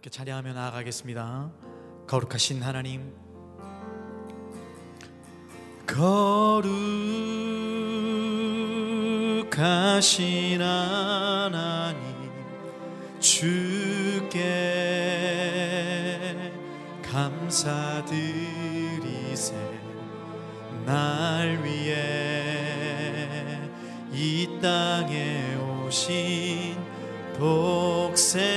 함께 찬양하며 나아가겠습니다. 거룩하신 하나님. 거룩하신 하나님 주께 감사드리세. 날 위해 이 땅에 오신 복생자.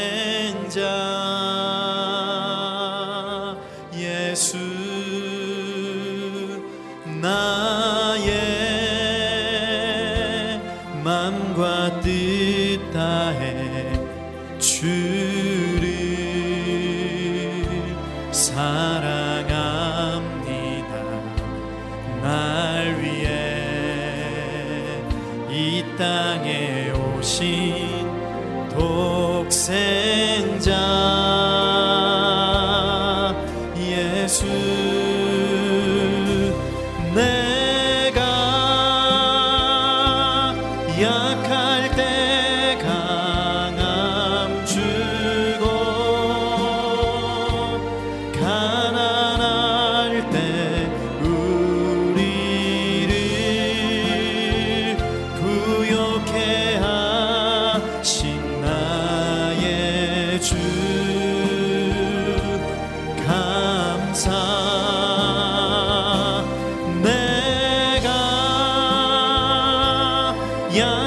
young.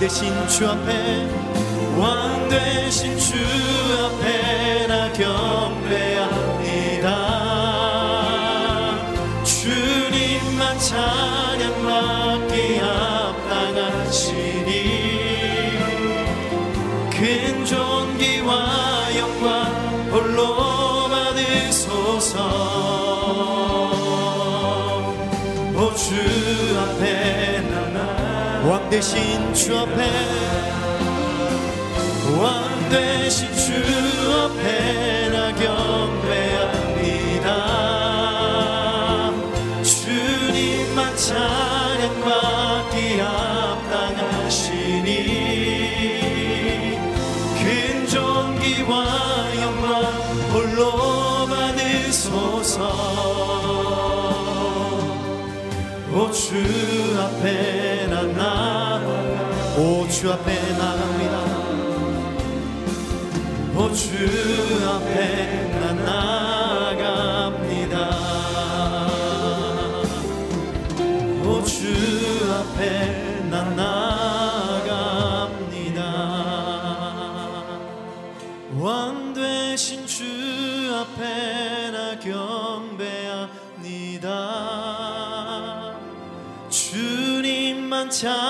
的心却面。 대신 주 앞에 왕 대신 주 앞에 나 경배합니다. 주님만 찬양받기 합당하시니 큰 존귀와 영광 홀로 받으소서. 오주 앞에 나나 오주 앞에 나갑니다. 오주 앞에 나 나갑니다. 오주 앞에 나 나갑니다. 왕 되신 주 앞에 나 경배합니다. 주님만 찬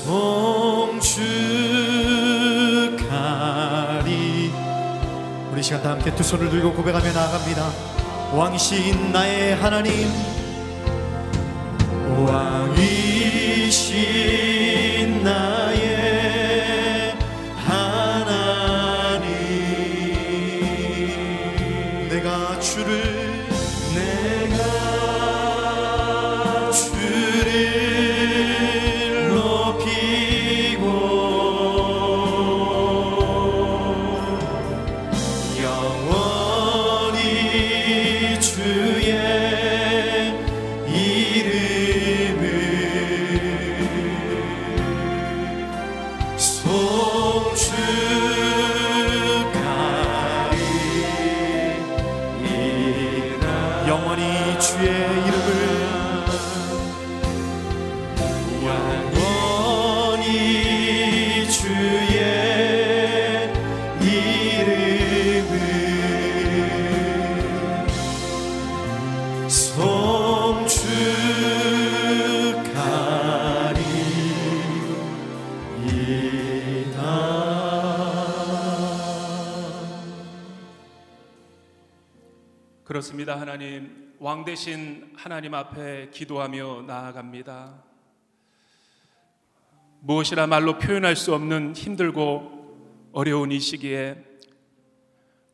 송축하리. 우리 시간 다 함께 두 손을 들고 고백하며 나아갑니다. 왕이신 나의 하나님 왕이신 왕 대신 하나님 앞에 기도하며 나아갑니다. 무엇이라 말로 표현할 수 없는 힘들고 어려운 이 시기에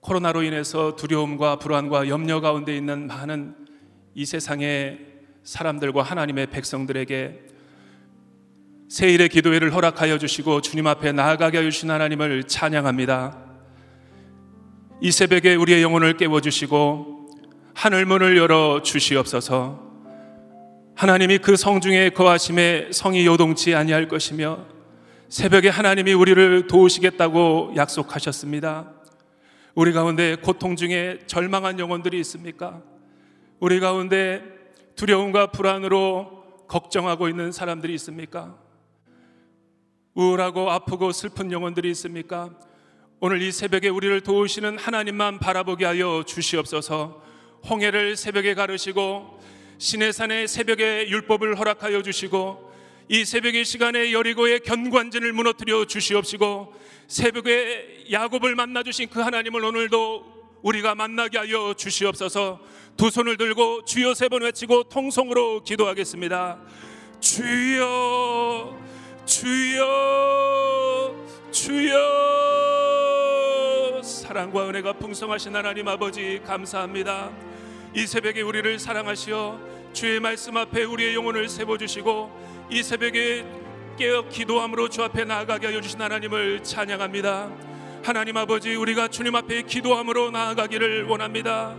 코로나로 인해서 두려움과 불안과 염려 가운데 있는 많은 이 세상의 사람들과 하나님의 백성들에게 세일의 기도회를 허락하여 주시고 주님 앞에 나아가게 하여 주신 하나님을 찬양합니다. 이 새벽에 우리의 영혼을 깨워 주시고 하늘 문을 열어 주시옵소서. 하나님이 그 성중에 거하심에 성이 요동치 아니할 것이며 새벽에 하나님이 우리를 도우시겠다고 약속하셨습니다. 우리 가운데 고통 중에 절망한 영혼들이 있습니까? 우리 가운데 두려움과 불안으로 걱정하고 있는 사람들이 있습니까? 우울하고 아프고 슬픈 영혼들이 있습니까? 오늘 이 새벽에 우리를 도우시는 하나님만 바라보게 하여 주시옵소서. 홍해를 새벽에 가르시고 시내산의 새벽에 율법을 허락하여 주시고 이 새벽의 시간에 여리고의 견관진을 무너뜨려 주시옵시고 새벽에 야곱을 만나 주신 그 하나님을 오늘도 우리가 만나게 하여 주시옵소서. 두 손을 들고 주여 세 번 외치고 통성으로 기도하겠습니다. 주여 주여 사랑과 은혜가 풍성하신 하나님 아버지 감사합니다. 이 새벽에 우리를 사랑하시어 주의 말씀 앞에 우리의 영혼을 세워 주시고 이 새벽에 깨어 기도함으로 주 앞에 나아가게 하여 주신 하나님을 찬양합니다. 하나님 아버지 우리가 주님 앞에 기도함으로 나아가기를 원합니다.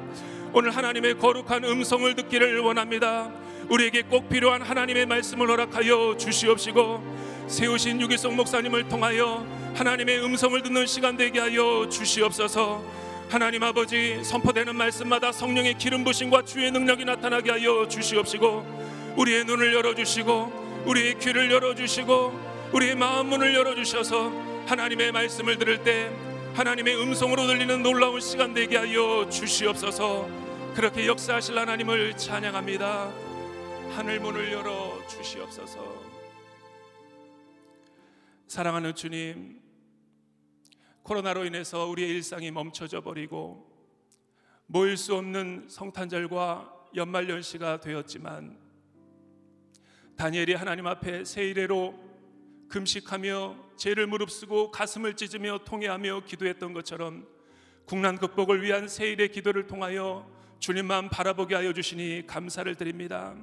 오늘 하나님의 거룩한 음성을 듣기를 원합니다. 우리에게 꼭 필요한 하나님의 말씀을 허락하여 주시옵시고 세우신 유기성 목사님을 통하여 하나님의 음성을 듣는 시간 되게 하여 주시옵소서. 하나님 아버지 선포되는 말씀마다 성령의 기름 부심과 주의 능력이 나타나게 하여 주시옵시고 우리의 눈을 열어 주시고 우리의 귀를 열어 주시고 우리의 마음 문을 열어 주셔서 하나님의 말씀을 들을 때 하나님의 음성으로 들리는 놀라운 시간 되게 하여 주시옵소서. 그렇게 역사하실 하나님을 찬양합니다. 하늘 문을 열어 주시옵소서. 사랑하는 주님, 코로나로 인해서 우리의 일상이 멈춰져 버리고 모일 수 없는 성탄절과 연말연시가 되었지만 다니엘이 하나님 앞에 세일례로 금식하며 죄를 무릅쓰고 가슴을 찢으며 통회하며 기도했던 것처럼 국난 극복을 위한 세일의 기도를 통하여 주님만 바라보게 하여 주시니 감사를 드립니다.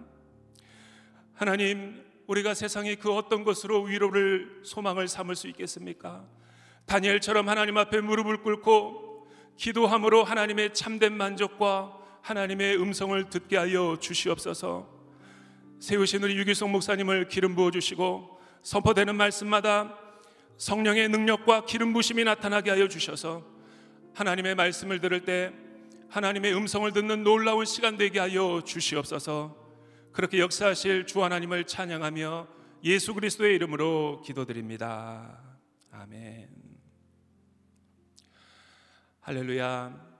하나님, 우리가 세상의 그 어떤 것으로 위로를 소망을 삼을 수 있겠습니까? 다니엘처럼 하나님 앞에 무릎을 꿇고 기도함으로 하나님의 참된 만족과 하나님의 음성을 듣게 하여 주시옵소서. 세우신 우리 유기성 목사님을 기름 부어 주시고 선포되는 말씀마다 성령의 능력과 기름 부심이 나타나게 하여 주셔서 하나님의 말씀을 들을 때 하나님의 음성을 듣는 놀라운 시간 되게 하여 주시옵소서. 그렇게 역사하실 주 하나님을 찬양하며 예수 그리스도의 이름으로 기도드립니다. 아멘. 할렐루야.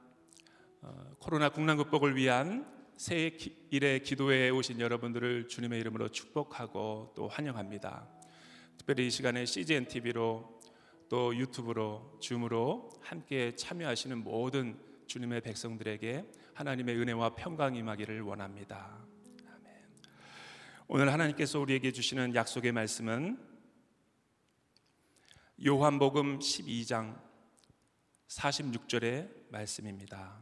어, 코로나 국난 극복을 위한 새해 일의 기도에 오신 여러분들을 주님의 이름으로 축복하고 또 환영합니다. 특별히 이 시간에 CGN TV로 또 유튜브로 줌으로 함께 참여하시는 모든 주님의 백성들에게 하나님의 은혜와 평강이 임하기를 원합니다. 오늘 하나님께서 우리에게 주시는 약속의 말씀은 요한복음 12장 46절의 말씀입니다.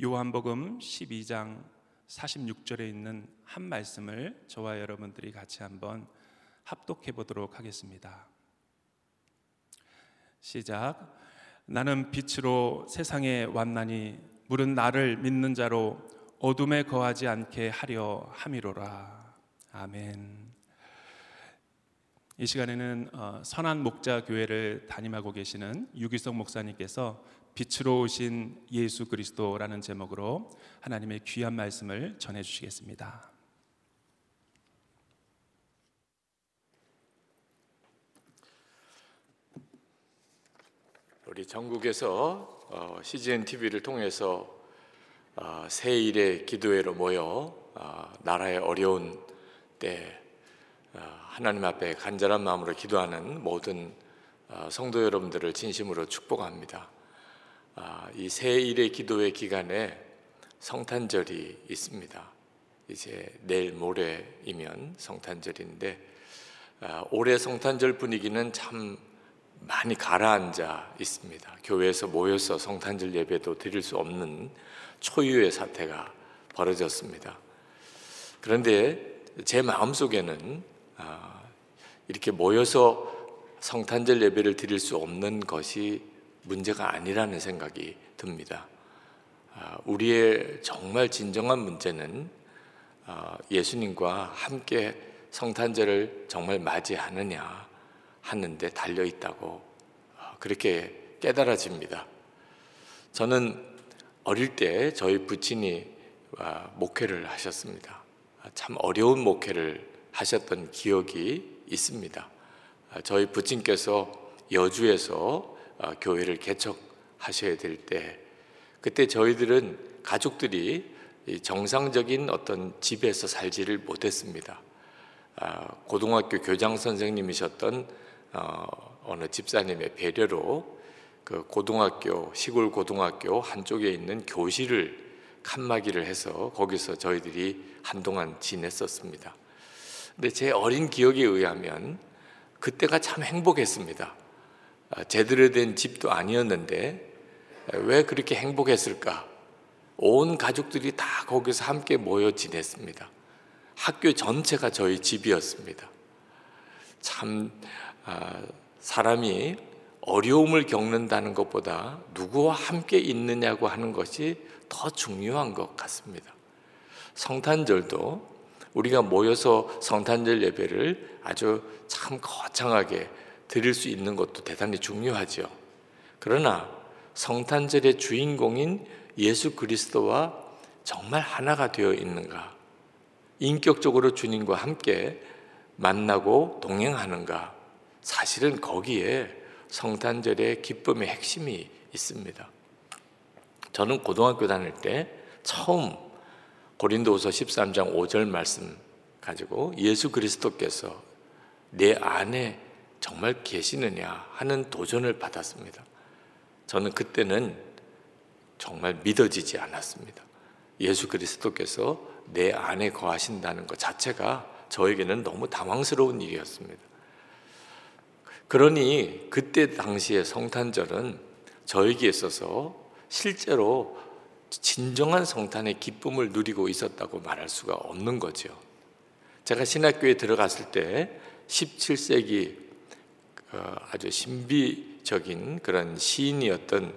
요한복음 12장 46절에 있는 한 말씀을 저와 여러분들이 같이 한번 합독해 보도록 하겠습니다. 시작. 나는 빛으로 세상에 왔나니 물은 나를 믿는 자로 어둠에 거하지 않게 하려 함이로라. 아멘. 이 시간에는 어, 선한 목자 교회를 담임하고 계시는 유기성 목사님께서 빛으로 오신 예수 그리스도라는 제목으로 하나님의 귀한 말씀을 전해 주시겠습니다. 우리 전국에서 어, CGN TV를 통해서 어, 새일의 기도회로 모여 어, 나라의 어려운 때 하나님 앞에 간절한 마음으로 기도하는 모든 성도 여러분들을 진심으로 축복합니다. 이 새일의 기도회 기간에 성탄절이 있습니다. 이제 내일 모레이면 성탄절인데 올해 성탄절 분위기는 참 많이 가라앉아 있습니다. 교회에서 모여서 성탄절 예배도 드릴 수 없는 초유의 사태가 벌어졌습니다. 그런데 제 마음속에는 아, 이렇게 모여서 성탄절 예배를 드릴 수 없는 것이 문제가 아니라는 생각이 듭니다. 아, 우리의 정말 진정한 문제는 아, 예수님과 함께 성탄절을 정말 맞이하느냐 하는데 달려 있다고 어, 그렇게 깨달아집니다. 저는 어릴 때 저희 부친이 아, 목회를 하셨습니다. 아, 참 어려운 목회를 하셨던 기억이 있습니다. 아, 저희 부친께서 여주에서 교회를 개척하셔야 될 때, 그때 저희들은 가족들이 정상적인 어떤 집에서 살지를 못했습니다. 고등학교 교장 선생님이셨던 어, 어느 집사님의 배려로 그 고등학교 시골 고등학교 한쪽에 있는 교실을 칸막이를 해서 거기서 저희들이 한동안 지냈었습니다. 근데 제 어린 기억에 의하면 그때가 참 행복했습니다. 아, 제대로 된 집도 아니었는데 왜 그렇게 행복했을까? 온 가족들이 다 거기서 함께 모여 지냈습니다. 학교 전체가 저희 집이었습니다. 참 아, 사람이 어려움을 겪는다는 것보다 누구와 함께 있느냐고 하는 것이 더 중요한 것 같습니다. 성탄절도 우리가 모여서 성탄절 예배를 아주 참 거창하게 드릴 수 있는 것도 대단히 중요하죠. 그러나 성탄절의 주인공인 예수 그리스도와 정말 하나가 되어 있는가? 인격적으로 주님과 함께 만나고 동행하는가? 사실은 거기에 성탄절의 기쁨의 핵심이 있습니다. 저는 고등학교 다닐 때 처음 고린도후서 13장 5절 말씀 가지고 예수 그리스도께서 내 안에 정말 계시느냐 하는 도전을 받았습니다. 저는 그때는 정말 믿어지지 않았습니다. 예수 그리스도께서 내 안에 거하신다는 것 자체가 저에게는 너무 당황스러운 일이었습니다. 그러니 그때 당시의 성탄절은 저에게 있어서 실제로 진정한 성탄의 기쁨을 누리고 있었다고 말할 수가 없는 거죠. 제가 신학교에 들어갔을 때 17세기 어, 아주 신비적인 그런 시인이었던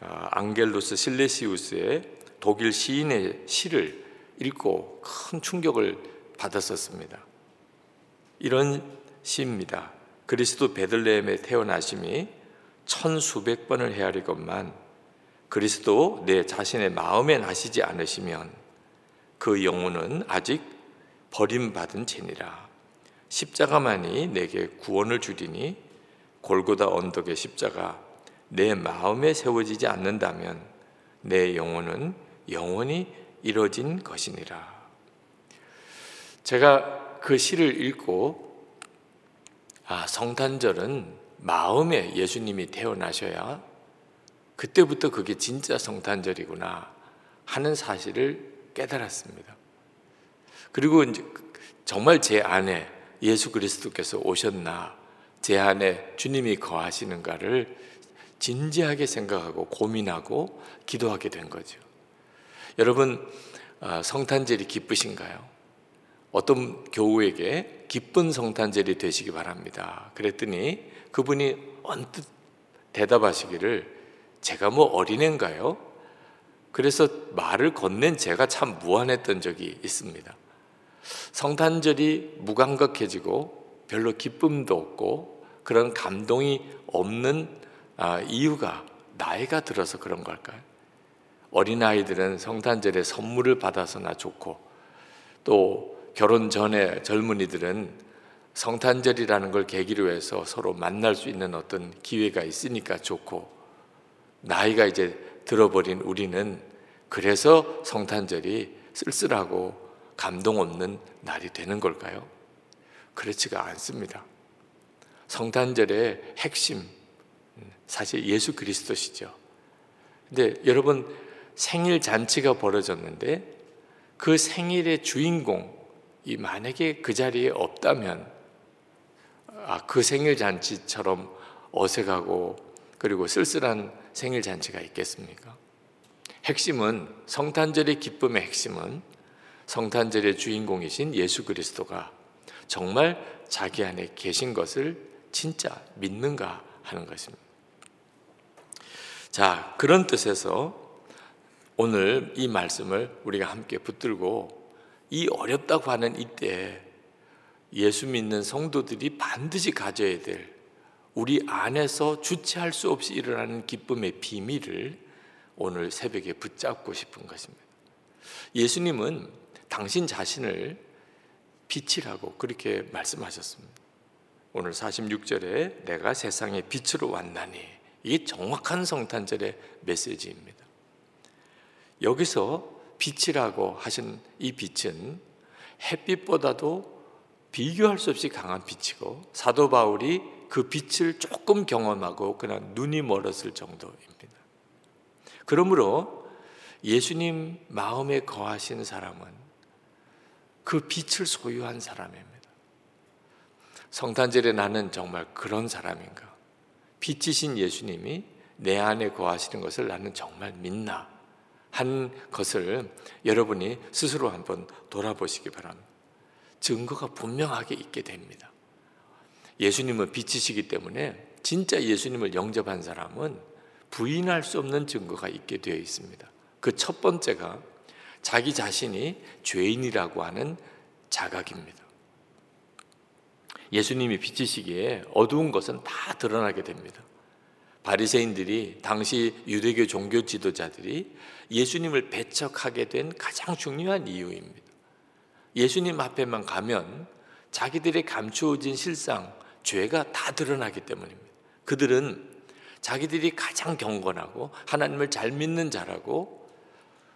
어, 앙겔루스 실레시우스의 독일 시인의 시를 읽고 큰 충격을 받았었습니다. 이런 시입니다. 그리스도 베들레헴에 태어나심이 천수백 번을 헤아리건만 그리스도 내 자신의 마음에 나시지 않으시면 그 영혼은 아직 버림받은 죄니라. 십자가만이 내게 구원을 주리니 골고다 언덕의 십자가 내 마음에 세워지지 않는다면 내 영혼은 영원히 이뤄진 것이니라. 제가 그 시를 읽고 아, 성탄절은 마음에 예수님이 태어나셔야 그때부터 그게 진짜 성탄절이구나 하는 사실을 깨달았습니다. 그리고 이제 정말 제 안에 예수 그리스도께서 오셨나, 제 안에 주님이 거하시는가를 진지하게 생각하고 고민하고 기도하게 된 거죠. 여러분, 아, 성탄절이 기쁘신가요? 어떤 교우에게 기쁜 성탄절이 되시기 바랍니다. 그랬더니 그분이 언뜻 대답하시기를 제가 뭐 어린애인가요? 그래서 말을 건넨 제가 참 무안했던 적이 있습니다. 성탄절이 무감각해지고 별로 기쁨도 없고 그런 감동이 없는 아, 이유가 나이가 들어서 그런 걸까요? 어린아이들은 성탄절에 선물을 받아서나 좋고 또 결혼 전에 젊은이들은 성탄절이라는 걸 계기로 해서 서로 만날 수 있는 어떤 기회가 있으니까 좋고 나이가 이제 들어버린 우리는 그래서 성탄절이 쓸쓸하고 감동 없는 날이 되는 걸까요? 그렇지가 않습니다. 성탄절의 핵심, 사실 예수 그리스도시죠. 근데 여러분, 생일 잔치가 벌어졌는데 그 생일의 주인공 이 만약에 그 자리에 없다면 아, 그 생일 잔치처럼 어색하고 그리고 쓸쓸한 생일 잔치가 있겠습니까? 핵심은 성탄절의 기쁨의 핵심은 성탄절의 주인공이신 예수 그리스도가 정말 자기 안에 계신 것을 진짜 믿는가 하는 것입니다. 자, 그런 뜻에서 오늘 이 말씀을 우리가 함께 붙들고 이 어렵다고 하는 이때 예수 믿는 성도들이 반드시 가져야 될 우리 안에서 주체할 수 없이 일어나는 기쁨의 비밀을 오늘 새벽에 붙잡고 싶은 것입니다. 예수님은 당신 자신을 빛이라고 그렇게 말씀하셨습니다. 오늘 46절에 내가 세상의 빛으로 왔나니 이게 정확한 성탄절의 메시지입니다. 여기서 빛이라고 하신 이 빛은 햇빛보다도 비교할 수 없이 강한 빛이고 사도 바울이 그 빛을 조금 경험하고 그냥 눈이 멀었을 정도입니다. 그러므로 예수님 마음에 거하신 사람은 그 빛을 소유한 사람입니다. 성탄절에 나는 정말 그런 사람인가? 빛이신 예수님이 내 안에 거하시는 것을 나는 정말 믿나 한 것을 여러분이 스스로 한번 돌아보시기 바랍니다. 증거가 분명하게 있게 됩니다. 예수님은 빛이시기 때문에 진짜 예수님을 영접한 사람은 부인할 수 없는 증거가 있게 되어 있습니다. 그 첫 번째가 자기 자신이 죄인이라고 하는 자각입니다. 예수님이 빛이시기에 어두운 것은 다 드러나게 됩니다. 바리새인들이 당시 유대교 종교 지도자들이 예수님을 배척하게 된 가장 중요한 이유입니다. 예수님 앞에만 가면 자기들의 감추어진 실상, 죄가 다 드러나기 때문입니다. 그들은 자기들이 가장 경건하고 하나님을 잘 믿는 자라고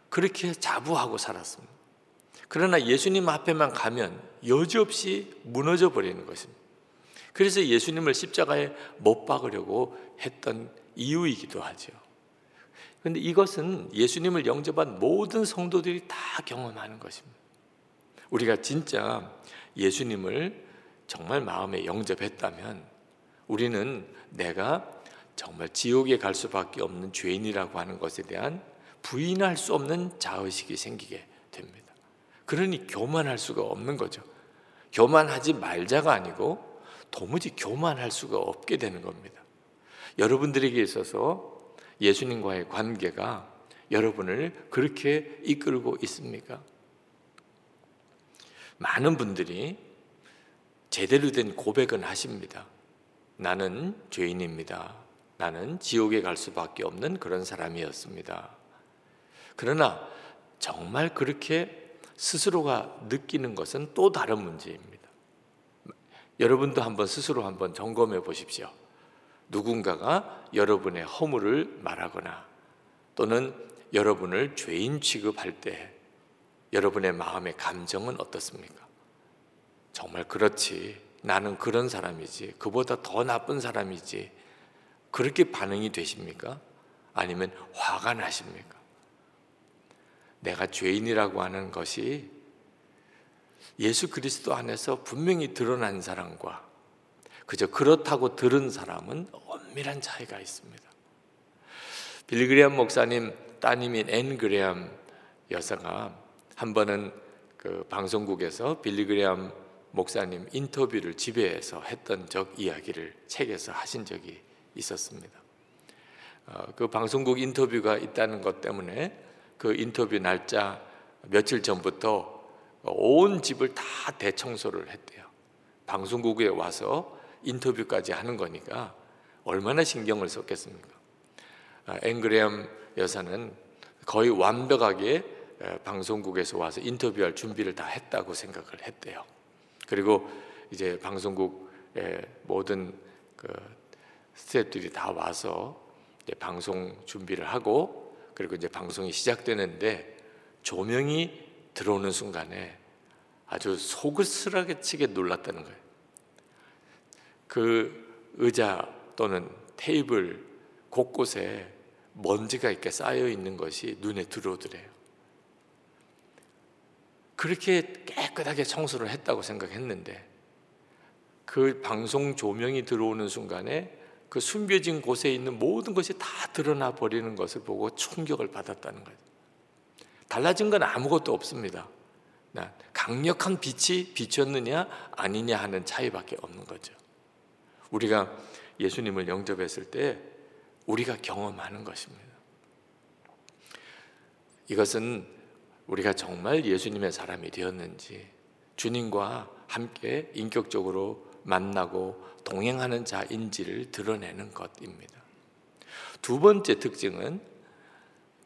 그렇게 자부하고 살았습니다. 그러나 예수님 앞에만 가면 여지없이 무너져 버리는 것입니다. 그래서 예수님을 십자가에 못 박으려고 했던 이유이기도 하죠. 그런데 이것은 예수님을 영접한 모든 성도들이 다 경험하는 것입니다. 우리가 진짜 예수님을 정말 마음에 영접했다면 우리는 내가 정말 지옥에 갈 수밖에 없는 죄인이라고 하는 것에 대한 부인할 수 없는 자의식이 생기게 됩니다. 그러니 교만할 수가 없는 거죠. 교만하지 말자가 아니고 도무지 교만할 수가 없게 되는 겁니다. 여러분들에게 있어서 예수님과의 관계가 여러분을 그렇게 이끌고 있습니까? 많은 분들이 제대로 된 고백은 하십니다. 나는 죄인입니다. 나는 지옥에 갈 수밖에 없는 그런 사람이었습니다. 그러나 정말 그렇게 스스로가 느끼는 것은 또 다른 문제입니다. 여러분도 한번 스스로 한번 점검해 보십시오. 누군가가 여러분의 허물을 말하거나 또는 여러분을 죄인 취급할 때 여러분의 마음의 감정은 어떻습니까? 정말 그렇지. 나는 그런 사람이지. 그보다 더 나쁜 사람이지. 그렇게 반응이 되십니까? 아니면 화가 나십니까? 내가 죄인이라고 하는 것이 예수 그리스도 안에서 분명히 드러난 사람과 그저 그렇다고 들은 사람은 엄밀한 차이가 있습니다. 빌그레암 목사님 따님인 앤 그레암 여사가 한 번은 그 방송국에서 빌리그레암 목사님 인터뷰를 집에서 했던 적 이야기를 책에서 하신 적이 있었습니다. 어, 그 방송국 인터뷰가 있다는 것 때문에 그 인터뷰 날짜 며칠 전부터 온 집을 다 대청소를 했대요. 방송국에 와서 인터뷰까지 하는 거니까 얼마나 신경을 썼겠습니까? 아, 앵그레엄 여사는 거의 완벽하게 방송국에서 와서 인터뷰할 준비를 다 했다고 생각을 했대요. 그리고 이제 방송국의 모든 그 스태프들이 다 와서 방송 준비를 하고 그리고 이제 방송이 시작되는데 조명이 들어오는 순간에 아주 속을스하게 치게 놀랐다는 거예요. 그 의자 또는 테이블 곳곳에 먼지가 이렇게 쌓여 있는 것이 눈에 들어오더래요. 그렇게 깨끗하게 청소를 했다고 생각했는데 그 방송 조명이 들어오는 순간에 그 숨겨진 곳에 있는 모든 것이 다 드러나 버리는 것을 보고 충격을 받았다는 거예요. 달라진 건 아무것도 없습니다. 강력한 빛이 비쳤느냐 아니냐 하는 차이밖에 없는 거죠. 우리가 예수님을 영접했을 때 우리가 경험하는 것입니다. 이것은 우리가 정말 예수님의 사람이 되었는지 주님과 함께 인격적으로 만나고 동행하는 자인지를 드러내는 것입니다. 두 번째 특징은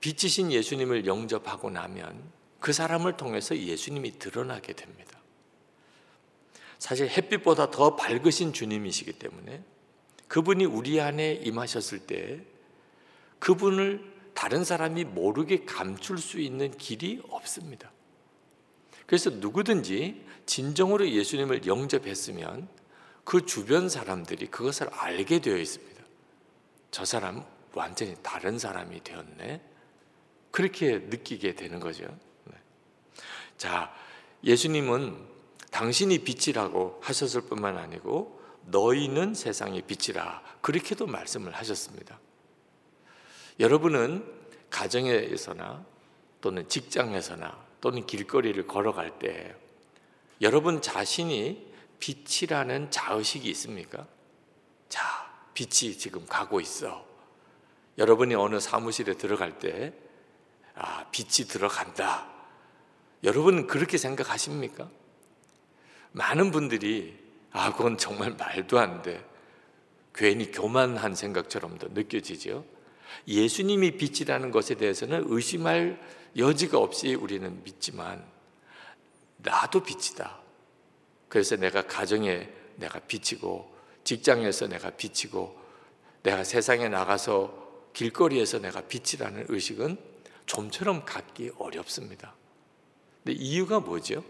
빛이신 예수님을 영접하고 나면 그 사람을 통해서 예수님이 드러나게 됩니다. 사실 햇빛보다 더 밝으신 주님이시기 때문에 그분이 우리 안에 임하셨을 때 그분을 다른 사람이 모르게 감출 수 있는 길이 없습니다. 그래서 누구든지 진정으로 예수님을 영접했으면 그 주변 사람들이 그것을 알게 되어 있습니다. 저 사람 완전히 다른 사람이 되었네. 그렇게 느끼게 되는 거죠. 네. 자, 예수님은 당신이 빛이라고 하셨을 뿐만 아니고 너희는 세상의 빛이라 그렇게도 말씀을 하셨습니다. 여러분은 가정에서나 또는 직장에서나 또는 길거리를 걸어갈 때 여러분 자신이 빛이라는 자의식이 있습니까? 자, 빛이 지금 가고 있어. 여러분이 어느 사무실에 들어갈 때, 아, 빛이 들어간다. 여러분 그렇게 생각하십니까? 많은 분들이, 아, 그건 정말 말도 안 돼. 괜히 교만한 생각처럼도 느껴지죠. 예수님이 빛이라는 것에 대해서는 의심할 여지가 없이 우리는 믿지만, 나도 빛이다. 그래서 내가 가정에 내가 빛이고, 직장에서 내가 빛이고, 내가 세상에 나가서 길거리에서 내가 빛이라는 의식은 좀처럼 갖기 어렵습니다. 근데 이유가 뭐죠?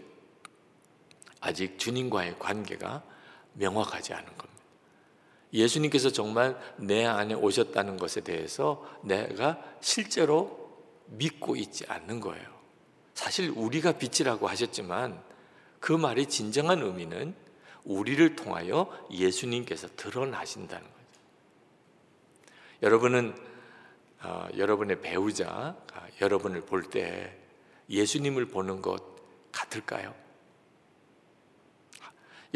아직 주님과의 관계가 명확하지 않은 겁니다. 예수님께서 정말 내 안에 오셨다는 것에 대해서 내가 실제로 믿고 있지 않는 거예요. 사실 우리가 빛이라고 하셨지만 그 말의 진정한 의미는 우리를 통하여 예수님께서 드러나신다는 거죠. 여러분은 어, 여러분의 배우자, 아, 여러분을 볼 때 예수님을 보는 것 같을까요?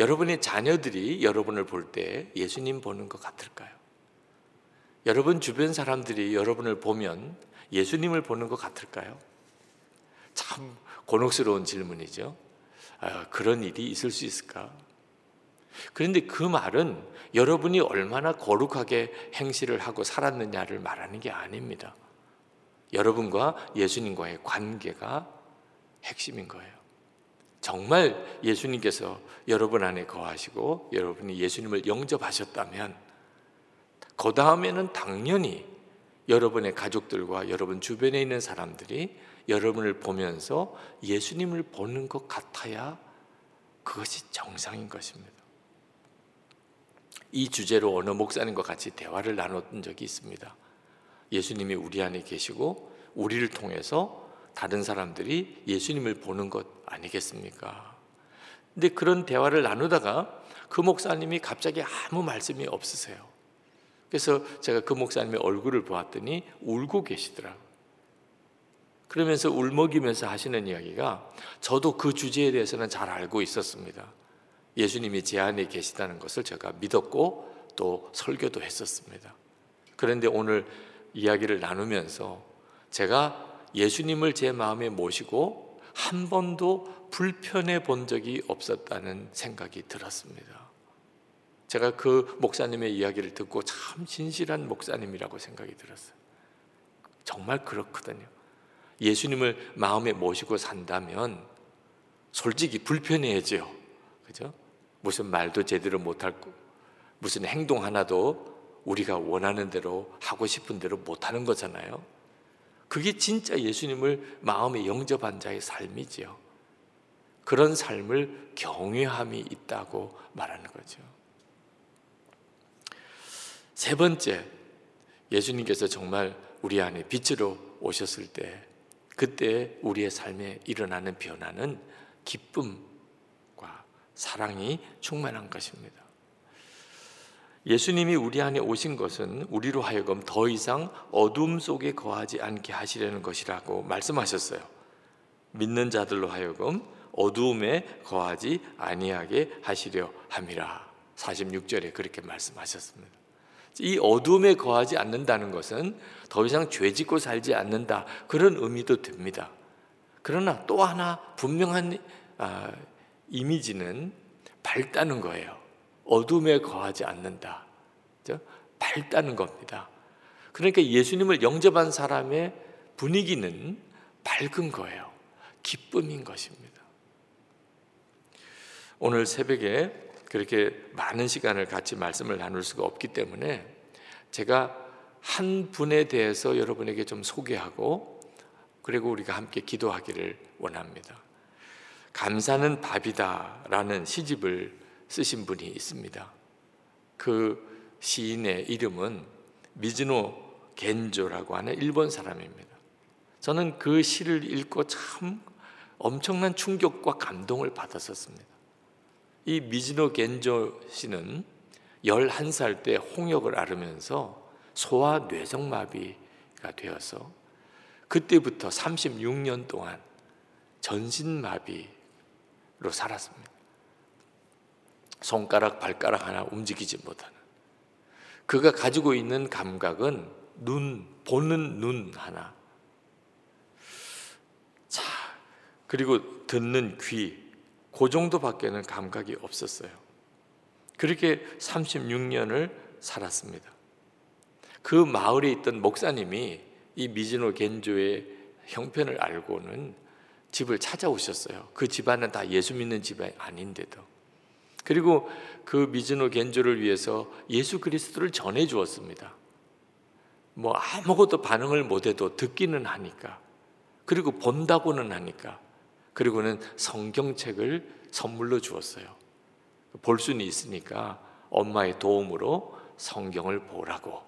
여러분의 자녀들이 여러분을 볼 때 예수님 보는 것 같을까요? 여러분 주변 사람들이 여러분을 보면 예수님을 보는 것 같을까요? 참 곤혹스러운 질문이죠. 아, 그런 일이 있을 수 있을까? 그런데 그 말은 여러분이 얼마나 거룩하게 행실을 하고 살았느냐를 말하는 게 아닙니다. 여러분과 예수님과의 관계가 핵심인 거예요. 정말 예수님께서 여러분 안에 거하시고 여러분이 예수님을 영접하셨다면 그 다음에는 당연히 여러분의 가족들과 여러분 주변에 있는 사람들이 여러분을 보면서 예수님을 보는 것 같아야 그것이 정상인 것입니다. 이 주제로 어느 목사님과 같이 대화를 나눴던 적이 있습니다. 예수님이 우리 안에 계시고 우리를 통해서 다른 사람들이 예수님을 보는 것 아니겠습니까? 근데 그런 대화를 나누다가 그 목사님이 갑자기 아무 말씀이 없으세요. 그래서 제가 그 목사님의 얼굴을 보았더니 울고 계시더라고요. 그러면서 울먹이면서 하시는 이야기가 저도 그 주제에 대해서는 잘 알고 있었습니다. 예수님이 제 안에 계시다는 것을 제가 믿었고 또 설교도 했었습니다. 그런데 오늘 이야기를 나누면서 제가 예수님을 제 마음에 모시고 한 번도 불편해 본 적이 없었다는 생각이 들었습니다. 제가 그 목사님의 이야기를 듣고 참 진실한 목사님이라고 생각이 들었어요. 정말 그렇거든요. 예수님을 마음에 모시고 산다면 솔직히 불편해야죠. 그죠? 무슨 말도 제대로 못할 거, 무슨 행동 하나도 우리가 원하는 대로 하고 싶은 대로 못하는 거잖아요. 그게 진짜 예수님을 마음에 영접한 자의 삶이지요. 그런 삶을 경외함이 있다고 말하는 거죠. 세 번째, 예수님께서 정말 우리 안에 빛으로 오셨을 때, 그때 우리의 삶에 일어나는 변화는 기쁨, 사랑이 충만한 것입니다. 예수님이 우리 안에 오신 것은 우리로 하여금 더 이상 어둠 속에 거하지 않게 하시려는 것이라고 말씀하셨어요. 믿는 자들로 하여금 어두움에 거하지 아니하게 하시려 함이라. 46절에 그렇게 말씀하셨습니다. 이 어둠에 거하지 않는다는 것은 더 이상 죄 짓고 살지 않는다. 그런 의미도 됩니다. 그러나 또 하나 분명한 아, 이미지는 밝다는 거예요. 어둠에 거하지 않는다. 밝다는 겁니다. 그러니까 예수님을 영접한 사람의 분위기는 밝은 거예요. 기쁨인 것입니다. 오늘 새벽에 그렇게 많은 시간을 같이 말씀을 나눌 수가 없기 때문에 제가 한 분에 대해서 여러분에게 좀 소개하고 그리고 우리가 함께 기도하기를 원합니다. 감사는 밥이다라는 시집을 쓰신 분이 있습니다. 그 시인의 이름은 미즈노 겐조라고 하는 일본 사람입니다. 저는 그 시를 읽고 참 엄청난 충격과 감동을 받았었습니다. 이 미즈노 겐조 씨는 11살 때 홍역을 앓으면서 소아 뇌성마비가 되어서 그때부터 36년 동안 전신마비로 살았습니다. 손가락, 발가락 하나 움직이지 못하는. 그가 가지고 있는 감각은 눈, 보는 눈 하나. 자, 그리고 듣는 귀, 그 정도밖에는 감각이 없었어요. 그렇게 36년을 살았습니다. 그 마을에 있던 목사님이 이 미즈노 겐조의 형편을 알고는 집을 찾아오셨어요. 그 집안은 다 예수 믿는 집안이 아닌데도. 그리고 그 미즈노 겐조를 위해서 예수 그리스도를 전해 주었습니다. 뭐 아무것도 반응을 못해도 듣기는 하니까. 그리고 본다고는 하니까. 그리고는 성경책을 선물로 주었어요. 볼 수는 있으니까 엄마의 도움으로 성경을 보라고.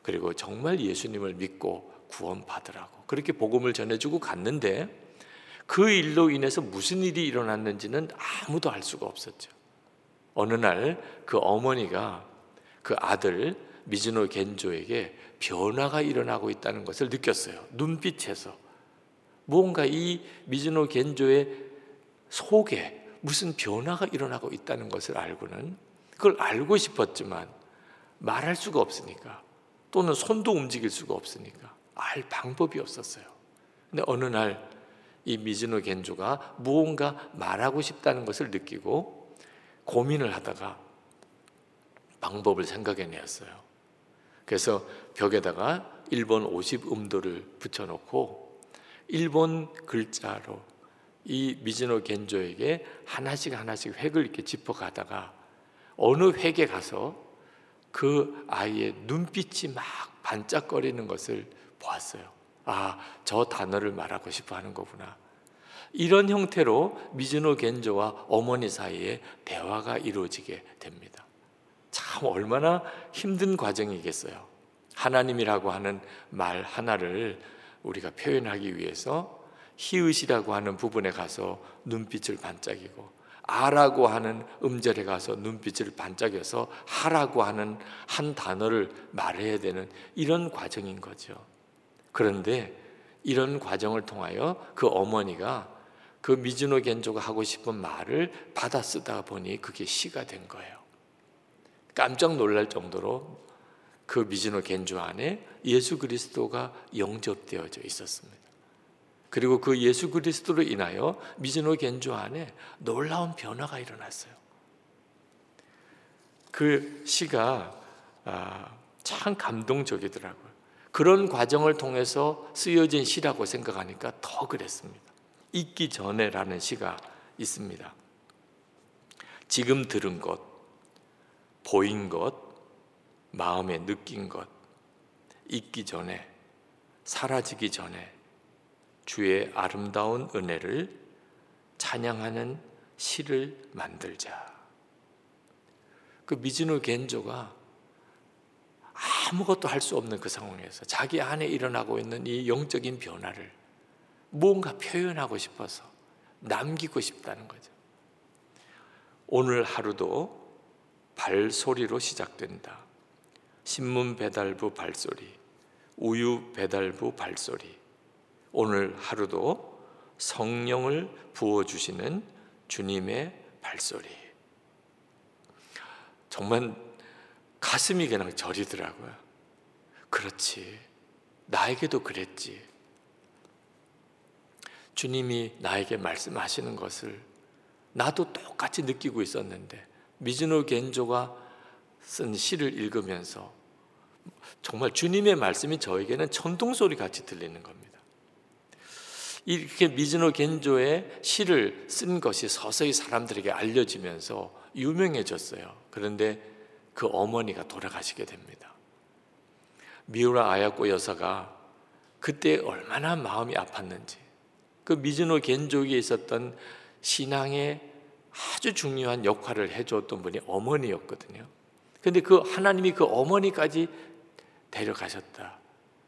그리고 정말 예수님을 믿고 구원받으라고. 그렇게 복음을 전해주고 갔는데 그 일로 인해서 무슨 일이 일어났는지는 아무도 알 수가 없었죠. 어느 날 그 어머니가 그 아들 미즈노 겐조에게 변화가 일어나고 있다는 것을 느꼈어요. 눈빛에서. 뭔가 이 미즈노 겐조의 속에 무슨 변화가 일어나고 있다는 것을 알고는 그걸 알고 싶었지만 말할 수가 없으니까 또는 손도 움직일 수가 없으니까 알 방법이 없었어요. 근데 어느 날 이 미즈노 겐조가 무언가 말하고 싶다는 것을 느끼고 고민을 하다가 방법을 생각해내었어요. 그래서 벽에다가 일본 50 음도를 붙여놓고 일본 글자로 이 미즈노 겐조에게 하나씩 하나씩 획을 이렇게 짚어가다가 어느 획에 가서 그 아이의 눈빛이 막 반짝거리는 것을 보았어요. 아, 저 단어를 말하고 싶어 하는 거구나. 이런 형태로 미즈노 겐조와 어머니 사이에 대화가 이루어지게 됩니다. 참 얼마나 힘든 과정이겠어요. 하나님이라고 하는 말 하나를 우리가 표현하기 위해서 히읗이라고 하는 부분에 가서 눈빛을 반짝이고 아라고 하는 음절에 가서 눈빛을 반짝여서 하라고 하는 한 단어를 말해야 되는 이런 과정인 거죠. 그런데 이런 과정을 통하여 그 어머니가 그 미즈노 겐조가 하고 싶은 말을 받아 쓰다 보니 그게 시가 된 거예요. 깜짝 놀랄 정도로 그 미즈노 겐조 안에 예수 그리스도가 영접되어져 있었습니다. 그리고 그 예수 그리스도로 인하여 미즈노 겐조 안에 놀라운 변화가 일어났어요. 그 시가 아, 참 감동적이더라고요. 그런 과정을 통해서 쓰여진 시라고 생각하니까 더 그랬습니다. 있기 전에라는 시가 있습니다. 지금 들은 것, 보인 것, 마음에 느낀 것, 있기 전에, 사라지기 전에 주의 아름다운 은혜를 찬양하는 시를 만들자. 그 미즈노 겐조가 아무것도 할 수 없는 그 상황에서 자기 안에 일어나고 있는 이 영적인 변화를 뭔가 표현하고 싶어서 남기고 싶다는 거죠. 오늘 하루도 발소리로 시작된다. 신문 배달부 발소리, 우유 배달부 발소리. 오늘 하루도 성령을 부어주시는 주님의 발소리. 정말 가슴이 그냥 저리더라고요. 그렇지. 나에게도 그랬지. 주님이 나에게 말씀하시는 것을 나도 똑같이 느끼고 있었는데 미즈노 겐조가 쓴 시를 읽으면서 정말 주님의 말씀이 저에게는 천둥 소리 같이 들리는 겁니다. 이렇게 미즈노 겐조의 시를 쓴 것이 서서히 사람들에게 알려지면서 유명해졌어요. 그런데 그 어머니가 돌아가시게 됩니다. 미우라 아야코 여사가 그때 얼마나 마음이 아팠는지 그 미즈노 겐족에 있었던 신앙의 아주 중요한 역할을 해줬던 분이 어머니였거든요. 근데 그 하나님이 그 어머니까지 데려가셨다.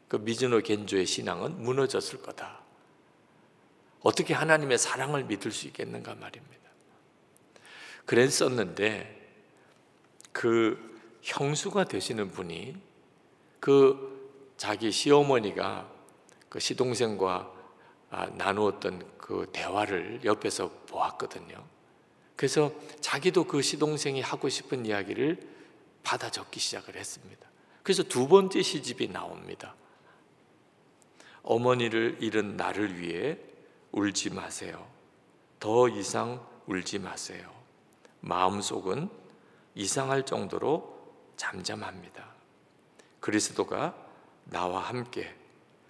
그 미즈노 겐조의 신앙은 무너졌을 거다. 어떻게 하나님의 사랑을 믿을 수 있겠는가 말입니다. 그랬었는데 그 형수가 되시는 분이 그 자기 시어머니가 그 시동생과 아, 나누었던 그 대화를 옆에서 보았거든요. 그래서 자기도 그 시동생이 하고 싶은 이야기를 받아 적기 시작을 했습니다. 그래서 두 번째 시집이 나옵니다. 어머니를 잃은 나를 위해 울지 마세요. 더 이상 울지 마세요. 마음속은 이상할 정도로 잠잠합니다. 그리스도가 나와 함께,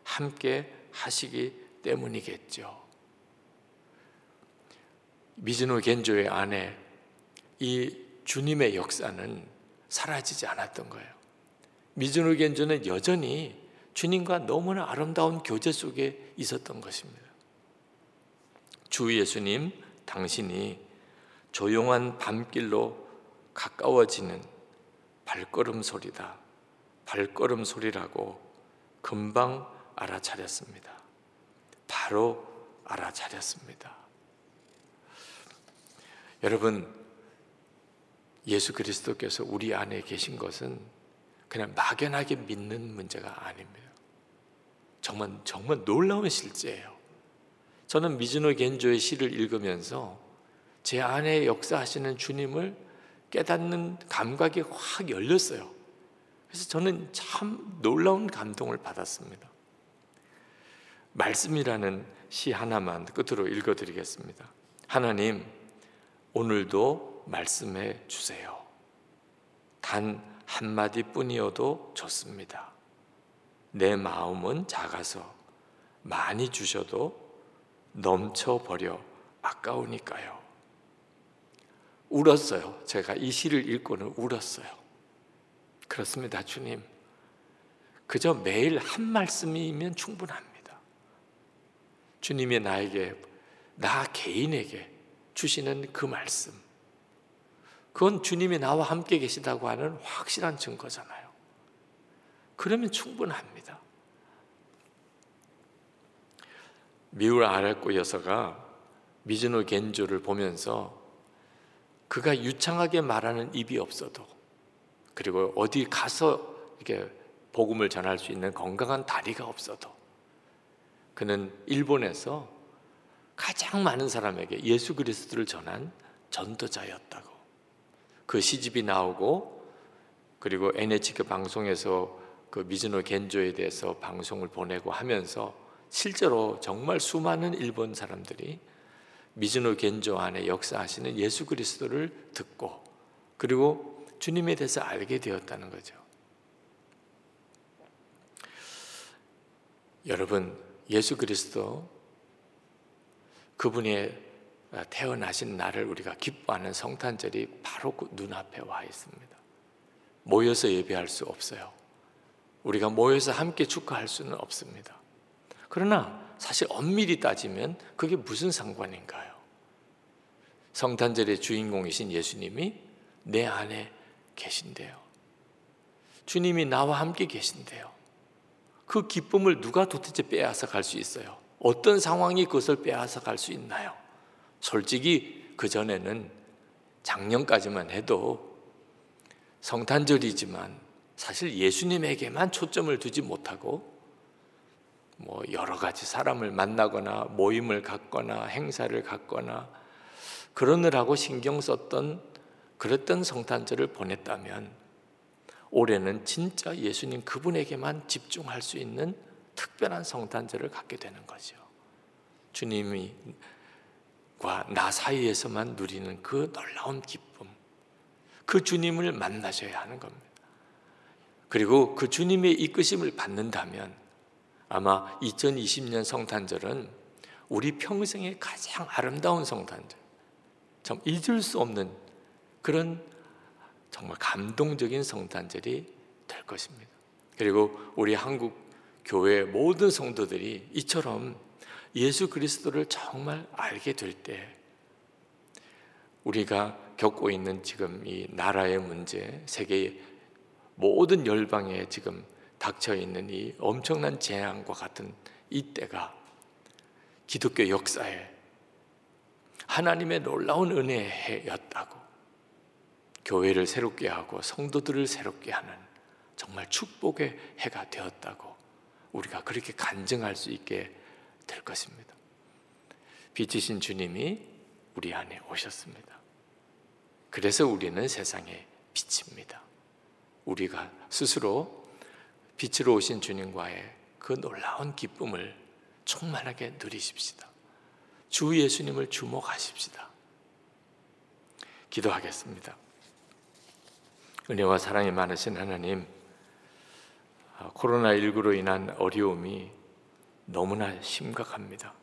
함께 하시기 때문이겠죠. 미즈노 겐조의 안에 이 주님의 역사는 사라지지 않았던 거예요. 미즈노 겐조는 여전히 주님과 너무나 아름다운 교제 속에 있었던 것입니다. 주 예수님, 당신이 조용한 밤길로 가까워지는 발걸음 소리다. 발걸음 소리라고 금방 알아차렸습니다. 바로 알아차렸습니다. 여러분, 예수 그리스도께서 우리 안에 계신 것은 그냥 막연하게 믿는 문제가 아닙니다. 정말 정말 놀라운 실제예요. 저는 미즈노 겐조의 시를 읽으면서 제 안에 역사하시는 주님을 깨닫는 감각이 확 열렸어요. 그래서 저는 참 놀라운 감동을 받았습니다. 말씀이라는 시 하나만 끝으로 읽어드리겠습니다. 하나님, 오늘도 말씀해 주세요. 단 한마디 뿐이어도 좋습니다. 내 마음은 작아서 많이 주셔도 넘쳐버려 아까우니까요. 울었어요. 제가 이 시를 읽고는 울었어요. 그렇습니다, 주님. 그저 매일 한 말씀이면 충분합니다. 주님이 나에게, 나 개인에게 주시는 그 말씀. 그건 주님이 나와 함께 계시다고 하는 확실한 증거잖아요. 그러면 충분합니다. 미우라 아랄코 여사가 미즈노 겐조를 보면서 그가 유창하게 말하는 입이 없어도 그리고 어디 가서 이렇게 복음을 전할 수 있는 건강한 다리가 없어도 그는 일본에서 가장 많은 사람에게 예수 그리스도를 전한 전도자였다고. 그 시집이 나오고 그리고 NHK 방송에서 그 미즈노 겐조에 대해서 방송을 보내고 하면서 실제로 정말 수많은 일본 사람들이 미즈노 겐조 안에 역사하시는 예수 그리스도를 듣고 그리고 주님에 대해서 알게 되었다는 거죠. 여러분, 예수 그리스도 그분의 태어나신 날을 우리가 기뻐하는 성탄절이 바로 그 눈앞에 와 있습니다. 모여서 예배할 수 없어요. 우리가 모여서 함께 축하할 수는 없습니다. 그러나 사실 엄밀히 따지면 그게 무슨 상관인가요? 성탄절의 주인공이신 예수님이 내 안에 계신데요. 주님이 나와 함께 계신데요. 그 기쁨을 누가 도대체 빼앗아 갈 수 있어요? 어떤 상황이 그것을 빼앗아 갈 수 있나요? 솔직히 그전에는 작년까지만 해도 성탄절이지만 사실 예수님에게만 초점을 두지 못하고 뭐 여러 가지 사람을 만나거나 모임을 갖거나 행사를 갖거나 그러느라고 신경 썼던 그랬던 성탄절을 보냈다면 올해는 진짜 예수님 그분에게만 집중할 수 있는 특별한 성탄절을 갖게 되는 거죠. 주님이 나 사이에서만 누리는 그 놀라운 기쁨, 그 주님을 만나셔야 하는 겁니다. 그리고 그 주님의 이끄심을 받는다면 아마 2020년 성탄절은 우리 평생의 가장 아름다운 성탄절, 참 잊을 수 없는 그런 정말 감동적인 성탄절이 될 것입니다. 그리고 우리 한국 교회 모든 성도들이 이처럼 예수 그리스도를 정말 알게 될 때 우리가 겪고 있는 지금 이 나라의 문제, 세계 모든 열방에 지금 닥쳐 있는 이 엄청난 재앙과 같은 이 때가 기독교 역사에 하나님의 놀라운 은혜였다고 교회를 새롭게 하고 성도들을 새롭게 하는 정말 축복의 해가 되었다고 우리가 그렇게 간증할 수 있게 될 것입니다. 빛이신 주님이 우리 안에 오셨습니다. 그래서 우리는 세상의 빛입니다. 우리가 스스로 빛으로 오신 주님과의 그 놀라운 기쁨을 충만하게 누리십시다. 주 예수님을 주목하십시다. 기도하겠습니다. 은혜와 사랑이 많으신 하나님, 아, 코로나19로 인한 어려움이 너무나 심각합니다.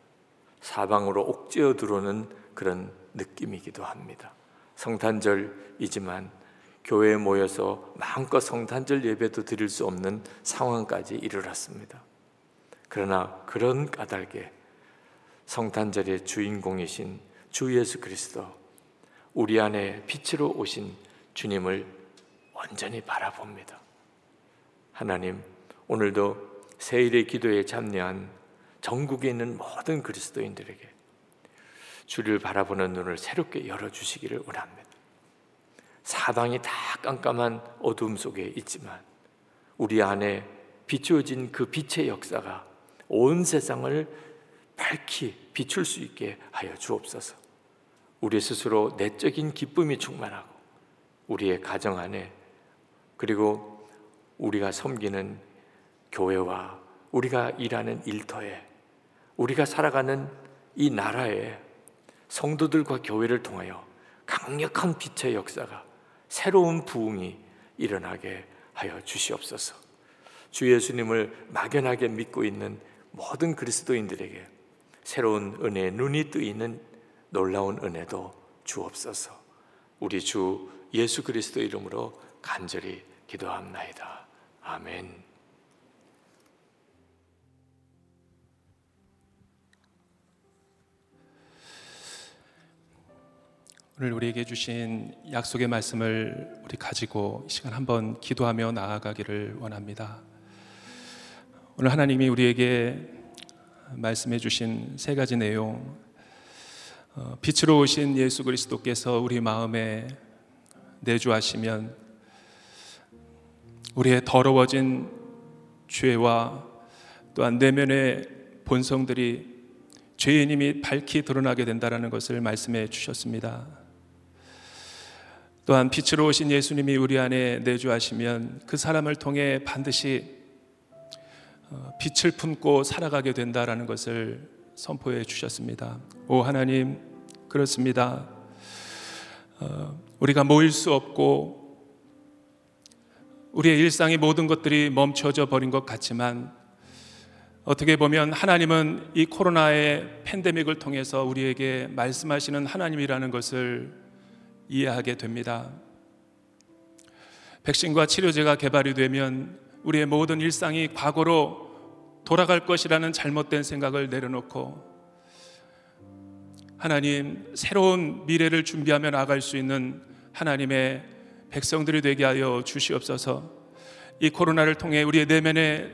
사방으로 옥죄어 들어오는 그런 느낌이기도 합니다. 성탄절이지만 교회에 모여서 마음껏 성탄절 예배도 드릴 수 없는 상황까지 이르렀습니다. 그러나 그런 까닭에 성탄절의 주인공이신 주 예수 그리스도 우리 안에 빛으로 오신 주님을 온전히 바라봅니다. 하나님, 오늘도 세일의 기도에 참여한 전국에 있는 모든 그리스도인들에게 주를 바라보는 눈을 새롭게 열어주시기를 원합니다. 사방이 다 깜깜한 어둠 속에 있지만 우리 안에 비추어진 그 빛의 역사가 온 세상을 밝히 비출 수 있게 하여 주옵소서. 우리 스스로 내적인 기쁨이 충만하고 우리의 가정 안에 그리고 우리가 섬기는 교회와 우리가 일하는 일터에 우리가 살아가는 이 나라에 성도들과 교회를 통하여 강력한 빛의 역사가 새로운 부흥이 일어나게 하여 주시옵소서. 주 예수님을 막연하게 믿고 있는 모든 그리스도인들에게 새로운 은혜의 눈이 뜨이는 놀라운 은혜도 주옵소서. 우리 주 예수 그리스도 이름으로 간절히 기도합나이다. 아멘. 오늘 우리에게 주신 약속의 말씀을 우리 가지고 이 시간 한번 기도하며 나아가기를 원합니다. 오늘 하나님이 우리에게 말씀해 주신 세 가지 내용 어, 빛으로 오신 예수 그리스도께서 우리 마음에 내주하시면 우리의 더러워진 죄와 또한 내면의 본성들이 죄인임이 밝히 드러나게 된다는 것을 말씀해 주셨습니다. 또한 빛으로 오신 예수님이 우리 안에 내주하시면 그 사람을 통해 반드시 어, 빛을 품고 살아가게 된다라는 것을 선포해 주셨습니다. 오 하나님 그렇습니다. 어, 우리가 모일 수 없고 우리의 일상의 모든 것들이 멈춰져 버린 것 같지만 어떻게 보면 하나님은 이 코로나의 팬데믹을 통해서 우리에게 말씀하시는 하나님이라는 것을 이해하게 됩니다. 백신과 치료제가 개발이 되면 우리의 모든 일상이 과거로 돌아갈 것이라는 잘못된 생각을 내려놓고 하나님 새로운 미래를 준비하며 나갈 수 있는 하나님의 백성들이 되게 하여 주시옵소서. 이 코로나를 통해 우리의 내면의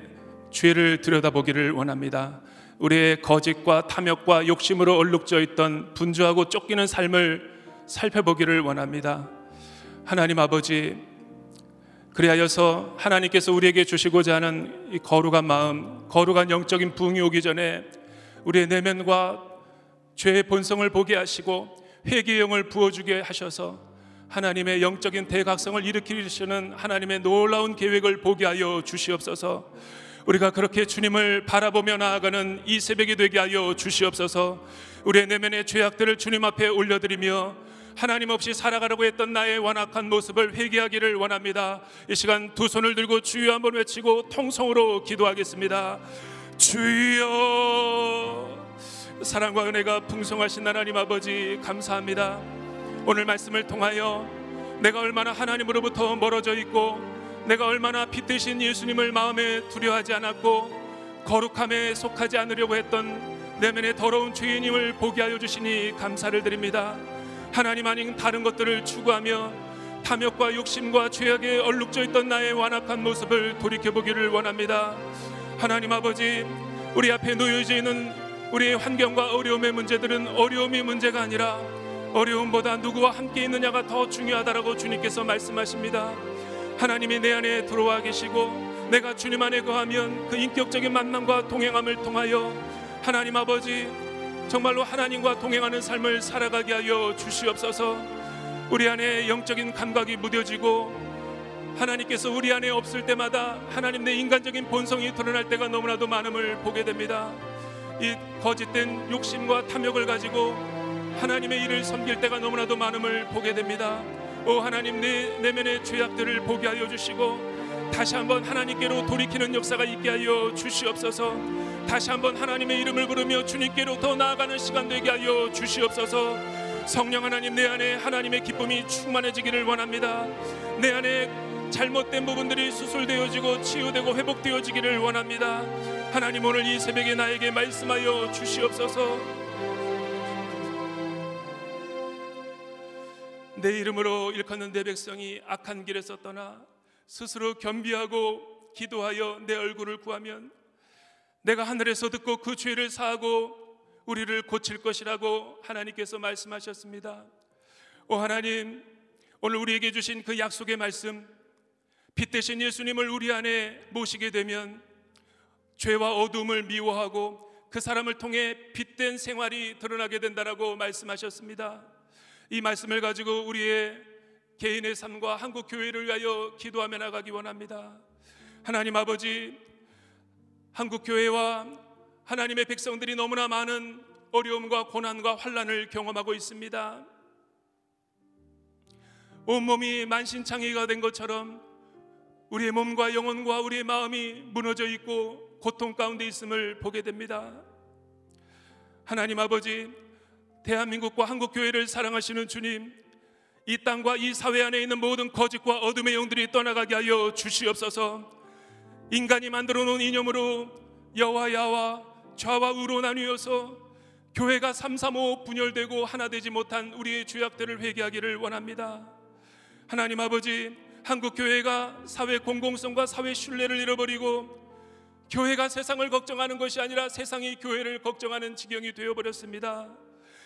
죄를 들여다보기를 원합니다. 우리의 거짓과 탐욕과 욕심으로 얼룩져 있던 분주하고 쫓기는 삶을 살펴보기를 원합니다. 하나님 아버지, 그리하여서 하나님께서 우리에게 주시고자 하는 이 거룩한 마음, 거룩한 영적인 부흥이 오기 전에 우리의 내면과 죄의 본성을 보게 하시고 회개의 영을 부어주게 하셔서 하나님의 영적인 대각성을 일으키시는 하나님의 놀라운 계획을 보게 하여 주시옵소서. 우리가 그렇게 주님을 바라보며 나아가는 이 새벽이 되게 하여 주시옵소서. 우리의 내면의 죄악들을 주님 앞에 올려드리며 하나님 없이 살아가려고 했던 나의 완악한 모습을 회개하기를 원합니다. 이 시간 두 손을 들고 주여 한번 외치고 통성으로 기도하겠습니다. 주여 사랑과 은혜가 풍성하신 하나님 아버지 감사합니다. 오늘 말씀을 통하여 내가 얼마나 하나님으로부터 멀어져 있고 내가 얼마나 빛되신 예수님을 마음에 두려워하지 않았고 거룩함에 속하지 않으려고 했던 내면의 더러운 죄인임을 보게 하여 주시니 감사를 드립니다. 하나님 아닌 다른 것들을 추구하며 탐욕과 욕심과 죄악에 얼룩져 있던 나의 완악한 모습을 돌이켜 보기를 원합니다. 하나님 아버지, 우리 앞에 놓여져 있는 우리의 환경과 어려움의 문제들은 어려움이 문제가 아니라 어려움보다 누구와 함께 있느냐가 더 중요하다라고 주님께서 말씀하십니다. 하나님이 내 안에 들어와 계시고 내가 주님 안에 거하면 그 인격적인 만남과 동행함을 통하여 하나님 아버지 정말로 하나님과 동행하는 삶을 살아가게 하여 주시옵소서. 우리 안에 영적인 감각이 무뎌지고 하나님께서 우리 안에 없을 때마다 하나님 내 인간적인 본성이 드러날 때가 너무나도 많음을 보게 됩니다. 이 거짓된 욕심과 탐욕을 가지고 하나님의 일을 섬길 때가 너무나도 많음을 보게 됩니다. 오 하나님 내 내면의 죄악들을 보게 하여 주시고 다시 한번 하나님께로 돌이키는 역사가 있게 하여 주시옵소서. 다시 한번 하나님의 이름을 부르며 주님께로 더 나아가는 시간 되게 하여 주시옵소서. 성령 하나님 내 안에 하나님의 기쁨이 충만해지기를 원합니다. 내 안에 잘못된 부분들이 수술되어지고 치유되고 회복되어지기를 원합니다. 하나님 오늘 이 새벽에 나에게 말씀하여 주시옵소서. 내 이름으로 일컫는 내 백성이 악한 길에서 떠나 스스로 겸비하고 기도하여 내 얼굴을 구하면 내가 하늘에서 듣고 그 죄를 사하고 우리를 고칠 것이라고 하나님께서 말씀하셨습니다. 오 하나님, 오늘 우리에게 주신 그 약속의 말씀, 빛 대신 예수님을 우리 안에 모시게 되면 죄와 어둠을 미워하고 그 사람을 통해 빛된 생활이 드러나게 된다라고 말씀하셨습니다. 이 말씀을 가지고 우리의 개인의 삶과 한국 교회를 위하여 기도하며 나가기 원합니다. 하나님 아버지, 한국 교회와 하나님의 백성들이 너무나 많은 어려움과 고난과 환란을 경험하고 있습니다. 온몸이 만신창이가 된 것처럼 우리의 몸과 영혼과 우리의 마음이 무너져 있고 고통 가운데 있음을 보게 됩니다. 하나님 아버지, 대한민국과 한국 교회를 사랑하시는 주님, 이 땅과 이 사회 안에 있는 모든 거짓과 어둠의 영들이 떠나가게 하여 주시옵소서. 인간이 만들어 놓은 이념으로 여와 야와 좌와 우로 나뉘어서 교회가 삼삼오오 분열되고 하나 되지 못한 우리의 죄악들을 회개하기를 원합니다. 하나님 아버지, 한국 교회가 사회 공공성과 사회 신뢰를 잃어버리고 교회가 세상을 걱정하는 것이 아니라 세상이 교회를 걱정하는 지경이 되어 버렸습니다.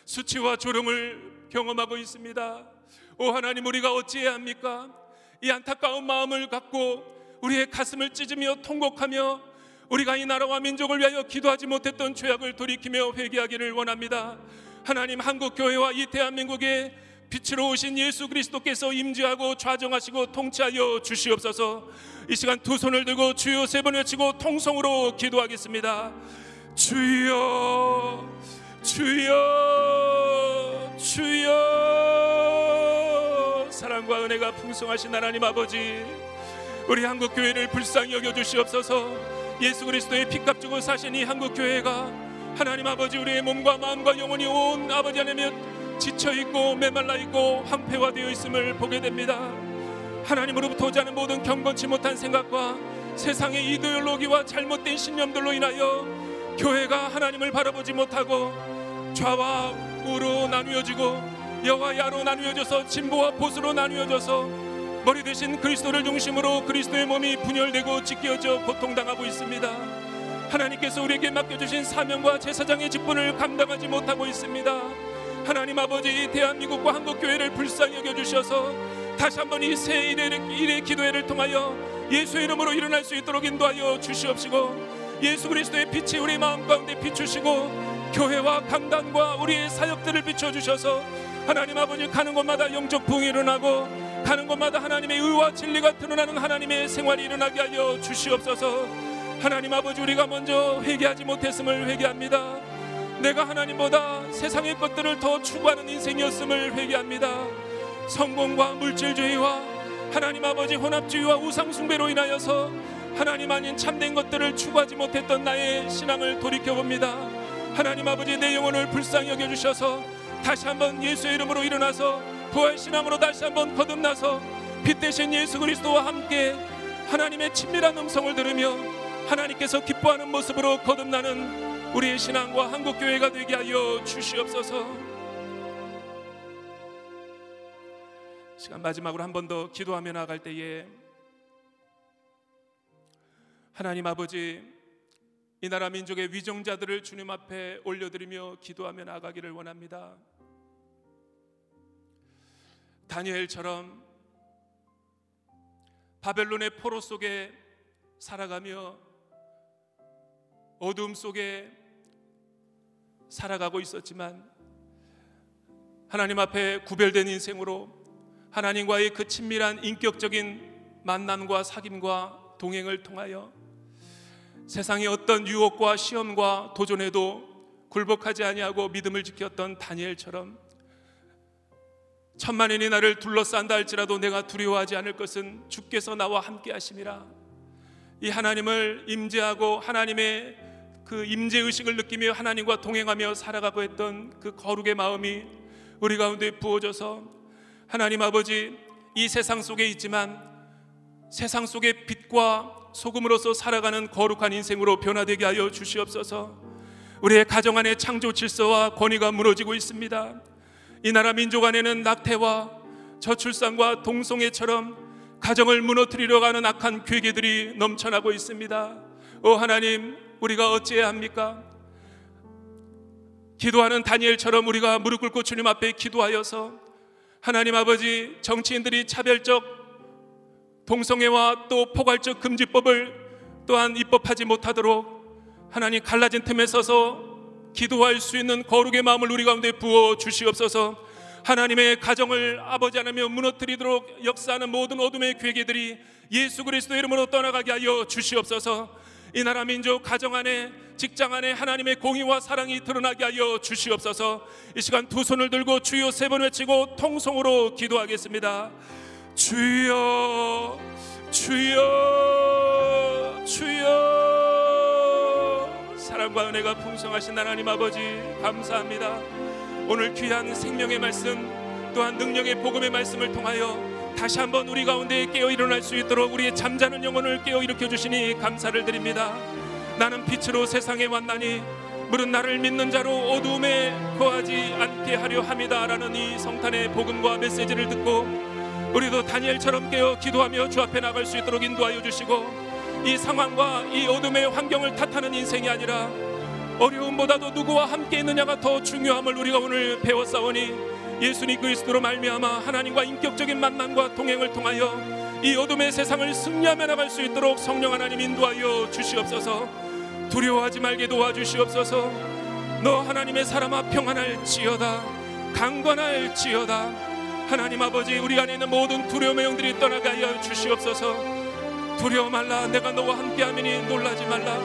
수치와 조롱을 경험하고 있습니다. 오 하나님 우리가 어찌해야 합니까? 이 안타까운 마음을 갖고 우리의 가슴을 찢으며 통곡하며 우리가 이 나라와 민족을 위하여 기도하지 못했던 죄악을 돌이키며 회개하기를 원합니다. 하나님 한국 교회와 이 대한민국의 빛으로 오신 예수 그리스도께서 임재하고 좌정하시고 통치하여 주시옵소서. 이 시간 두 손을 들고 주여 세 번 외치고 통성으로 기도하겠습니다. 주여, 주여, 주여. 사랑과 은혜가 풍성하신 하나님 아버지, 우리 한국 교회를 불쌍히 여겨 주시옵소서. 예수 그리스도의 피값 주고 사신 이 한국 교회가 하나님 아버지 우리의 몸과 마음과 영혼이 온 아버지 하나님 지쳐 있고 메말라 있고 황폐화되어 있음을 보게 됩니다. 하나님으로부터 오지 않은 모든 경건치 못한 생각과 세상의 이데올로기와 잘못된 신념들로 인하여 교회가 하나님을 바라보지 못하고 좌와 우로 나누어지고 여와 야로 나누어져서 진보와 보수로 나누어져서 머리 대신 그리스도를 중심으로 그리스도의 몸이 분열되고 찢겨져 고통당하고 있습니다. 하나님께서 우리에게 맡겨주신 사명과 제사장의 직분을 감당하지 못하고 있습니다. 하나님 아버지 대한민국과 한국 교회를 불쌍히 여겨 주셔서 다시 한번 이 새 일의 기도회를 통하여 예수의 이름으로 일어날 수 있도록 인도하여 주시옵시고 예수 그리스도의 빛이 우리 마음 가운데 비추시고 교회와 강단과 우리의 사역들을 비춰 주셔서 하나님 아버지 가는 곳마다 영적 부흥이 일어나고 가는 곳마다 하나님의 의와 진리가 드러나는 하나님의 생활이 일어나게 하여 주시옵소서. 하나님 아버지 우리가 먼저 회개하지 못했음을 회개합니다. 내가 하나님보다 세상의 것들을 더 추구하는 인생이었음을 회개합니다. 성공과 물질주의와 하나님 아버지 혼합주의와 우상숭배로 인하여서 하나님 아닌 참된 것들을 추구하지 못했던 나의 신앙을 돌이켜 봅니다 하나님 아버지 내 영혼을 불쌍히 여겨 주셔서 다시 한번 예수의 이름으로 일어나서 부활 신앙으로 다시 한번 거듭나서 빛 대신 예수 그리스도와 함께 하나님의 친밀한 음성을 들으며 하나님께서 기뻐하는 모습으로 거듭나는 우리의 신앙과 한국 교회가 되게 하여 주시옵소서. 시간 마지막으로 한 번 더 기도하며 나갈 때에 하나님 아버지 이 나라 민족의 위정자들을 주님 앞에 올려드리며 기도하며 나가기를 원합니다. 다니엘처럼 바벨론의 포로 속에 살아가며 어둠 속에 살아가고 있었지만 하나님 앞에 구별된 인생으로 하나님과의 그 친밀한 인격적인 만남과 사귐과 동행을 통하여 세상의 어떤 유혹과 시험과 도전에도 굴복하지 아니하고 믿음을 지켰던 다니엘처럼 천만인이 나를 둘러싼다 할지라도 내가 두려워하지 않을 것은 주께서 나와 함께 하심이라. 이 하나님을 임재하고 하나님의 그 임재 의식을 느끼며 하나님과 동행하며 살아가고 했던 그 거룩의 마음이 우리 가운데 부어져서 하나님 아버지 이 세상 속에 있지만 세상 속의 빛과 소금으로서 살아가는 거룩한 인생으로 변화되게 하여 주시옵소서. 우리의 가정 안의 창조 질서와 권위가 무너지고 있습니다. 이 나라 민족 안에는 낙태와 저출산과 동성애처럼 가정을 무너뜨리려 가는 악한 괴계들이 넘쳐나고 있습니다. 오 하나님, 우리가 어찌해야 합니까? 기도하는 다니엘처럼 우리가 무릎 꿇고 주님 앞에 기도하여서 하나님 아버지 정치인들이 차별적 동성애와 또 포괄적 금지법을 또한 입법하지 못하도록 하나님 갈라진 틈에 서서 기도할 수 있는 거룩의 마음을 우리 가운데 부어 주시옵소서. 하나님의 가정을 아버지 하나며 무너뜨리도록 역사하는 모든 어둠의 괴계들이 예수 그리스도 이름으로 떠나가게 하여 주시옵소서. 이 나라 민족 가정 안에 직장 안에 하나님의 공의와 사랑이 드러나게 하여 주시옵소서. 이 시간 두 손을 들고 주여 세 번 외치고 통성으로 기도하겠습니다. 주여 주여 주여 사랑과 은혜가 풍성하신 하나님 아버지 감사합니다. 오늘 귀한 생명의 말씀 또한 능력의 복음의 말씀을 통하여 다시 한번 우리 가운데 깨어 일어날 수 있도록 우리의 잠자는 영혼을 깨어 일으켜 주시니 감사를 드립니다. 나는 빛으로 세상에 왔나니 물은 나를 믿는 자로 어두움에 거하지 않게 하려 함이다라는 이 성탄의 복음과 메시지를 듣고 우리도 다니엘처럼 깨어 기도하며 주 앞에 나갈 수 있도록 인도하여 주시고 이 상황과 이 어둠의 환경을 탓하는 인생이 아니라 어려움보다도 누구와 함께 있느냐가 더 중요함을 우리가 오늘 배웠사오니 예수님 그리스도로 말미암아 하나님과 인격적인 만남과 동행을 통하여 이 어둠의 세상을 승리하며 나갈 수 있도록 성령 하나님 인도하여 주시옵소서. 두려워하지 말게 도와주시옵소서. 너 하나님의 사람아 평안할지어다 강건할지어다 하나님 아버지 우리 안에 있는 모든 두려움의 영들이 떠나게 하 주시옵소서. 두려워 말라. 내가 너와 함께하미니 놀라지 말라.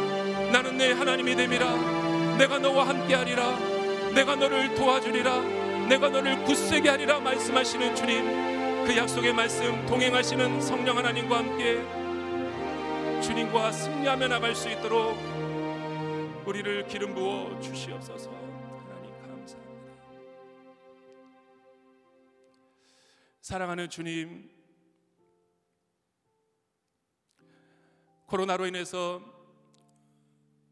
나는 내 하나님이 됨이라. 내가 너와 함께하리라. 내가 너를 도와주리라. 내가 너를 굳세게 하리라 말씀하시는 주님. 그 약속의 말씀 동행하시는 성령 하나님과 함께 주님과 승리하며 나갈 수 있도록 우리를 기름 부어 주시옵소서 사랑하는 주님 코로나로 인해서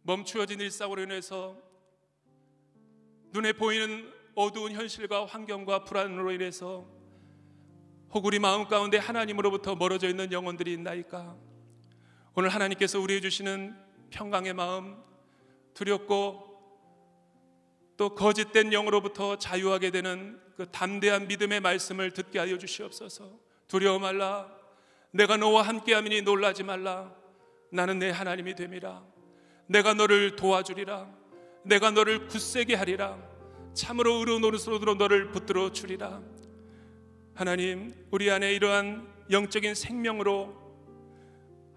멈추어진 일상으로 인해서 눈에 보이는 어두운 현실과 환경과 불안으로 인해서 혹 우리 마음 가운데 하나님으로부터 멀어져 있는 영혼들이 있나이까? 오늘 하나님께서 우리에 주시는 평강의 마음, 두렵고 또 거짓된 영으로부터 자유하게 되는 그 담대한 믿음의 말씀을 듣게 하여 주시옵소서. 두려워 말라. 내가 너와 함께하미니 놀라지 말라. 나는 내 하나님이 됨이라. 내가 너를 도와주리라. 내가 너를 굳세게 하리라. 참으로 의로운 오른손으로 너를 붙들어 주리라. 하나님, 우리 안에 이러한 영적인 생명으로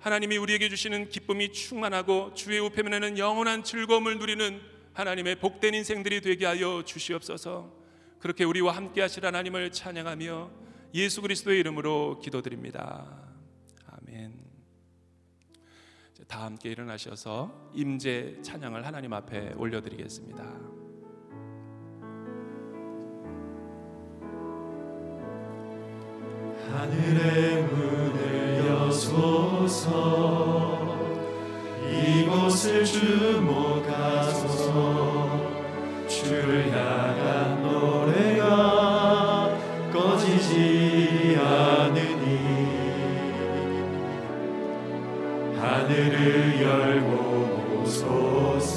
하나님이 우리에게 주시는 기쁨이 충만하고 주의 우편에는 영원한 즐거움을 누리는 하나님의 복된 인생들이 되게 하여 주시옵소서. 그렇게 우리와 함께 하실 하나님을 찬양하며 예수 그리스도의 이름으로 기도드립니다. 아멘. 다 함께 일어나셔서 임재 찬양을 하나님 앞에 올려드리겠습니다. 하늘의 문을 여소서 이곳을 주목하소서. 주를 향한 노래가 꺼지지 않으니. 하늘을 열고 오소서.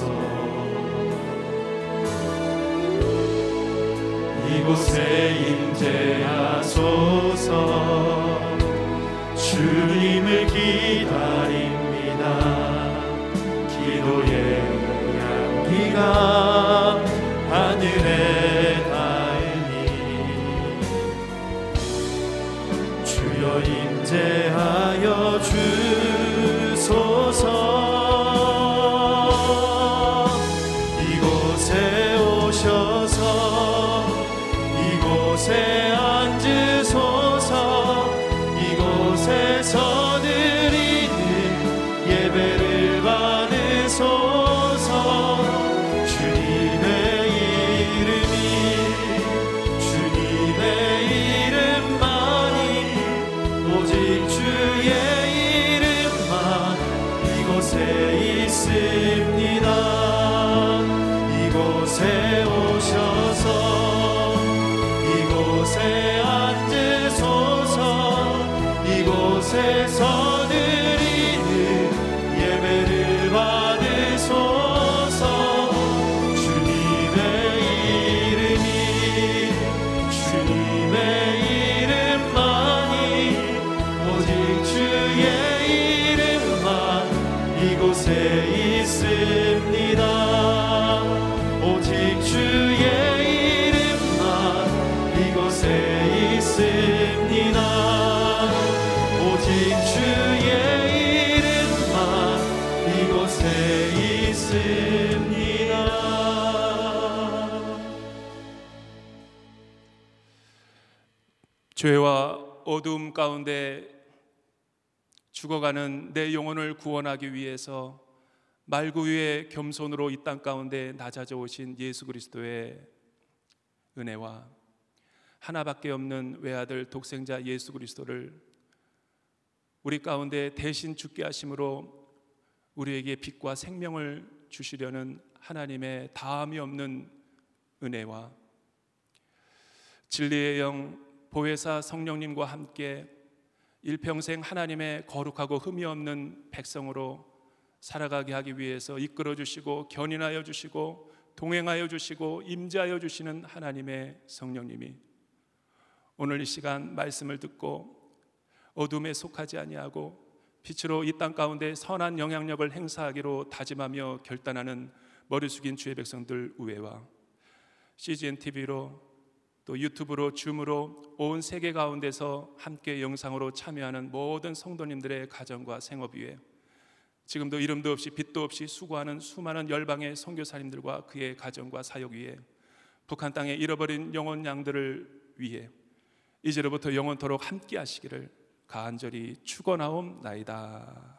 이곳에 임재하소서. 주님을 기 향 가운데 죽어가는 내 영혼을 구원하기 위해서 말구 위에 겸손으로 이 땅 가운데 낮아져 오신 예수 그리스도의 은혜와 하나밖에 없는 외아들 독생자 예수 그리스도를 우리 가운데 대신 죽게 하심으로 우리에게 빛과 생명을 주시려는 하나님의 다함이 없는 은혜와 진리의 영 보혜사 성령님과 함께 일평생 하나님의 거룩하고 흠이 없는 백성으로 살아가게 하기 위해서 이끌어 주시고 견인하여 주시고 동행하여 주시고 임재하여 주시는 하나님의 성령님이 오늘 이 시간 말씀을 듣고 어둠에 속하지 아니하고 빛으로 이 땅 가운데 선한 영향력을 행사하기로 다짐하며 결단하는 머리 숙인 주의 백성들 우회와 CGN TV로 또 유튜브로 줌으로 온 세계 가운데서 함께 영상으로 참여하는 모든 성도님들의 가정과 생업 위에 지금도 이름도 없이 빛도 없이 수고하는 수많은 열방의 선교사님들과 그의 가정과 사역 위에 북한 땅에 잃어버린 영혼 양들을 위해 이제로부터 영원토록 함께 하시기를 간절히 축원하옵나이다.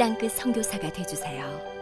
땅끝 선교사가 되주세요.